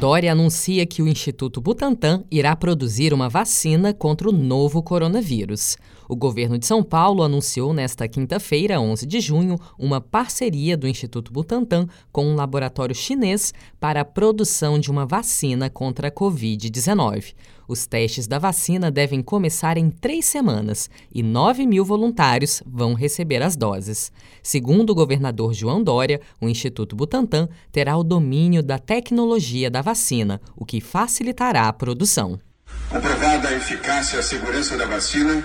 Dória anuncia que o Instituto Butantan irá produzir uma vacina contra o novo coronavírus. O governo de São Paulo anunciou nesta quinta-feira, 11 de junho, uma parceria do Instituto Butantan com um laboratório chinês para a produção de uma vacina contra a Covid-19. Os testes da vacina devem começar em três semanas e 9 mil voluntários vão receber as doses. Segundo o governador João Dória, o Instituto Butantan terá o domínio da tecnologia da vacina, o que facilitará a produção. Comprovada a eficácia e a segurança da vacina,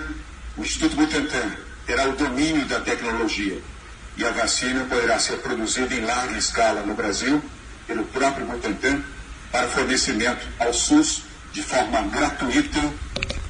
o Instituto Butantan terá o domínio da tecnologia e a vacina poderá ser produzida em larga escala no Brasil pelo próprio Butantan para fornecimento ao SUS de forma gratuita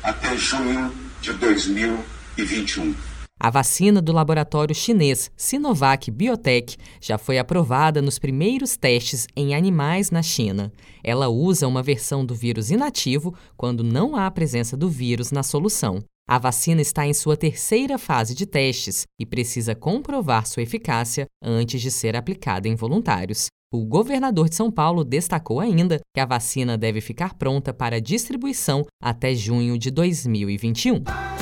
até junho de 2021. A vacina do laboratório chinês Sinovac Biotech já foi aprovada nos primeiros testes em animais na China. Ela usa uma versão do vírus inativo quando não há presença do vírus na solução. A vacina está em sua terceira fase de testes e precisa comprovar sua eficácia antes de ser aplicada em voluntários. O governador de São Paulo destacou ainda que a vacina deve ficar pronta para distribuição até junho de 2021.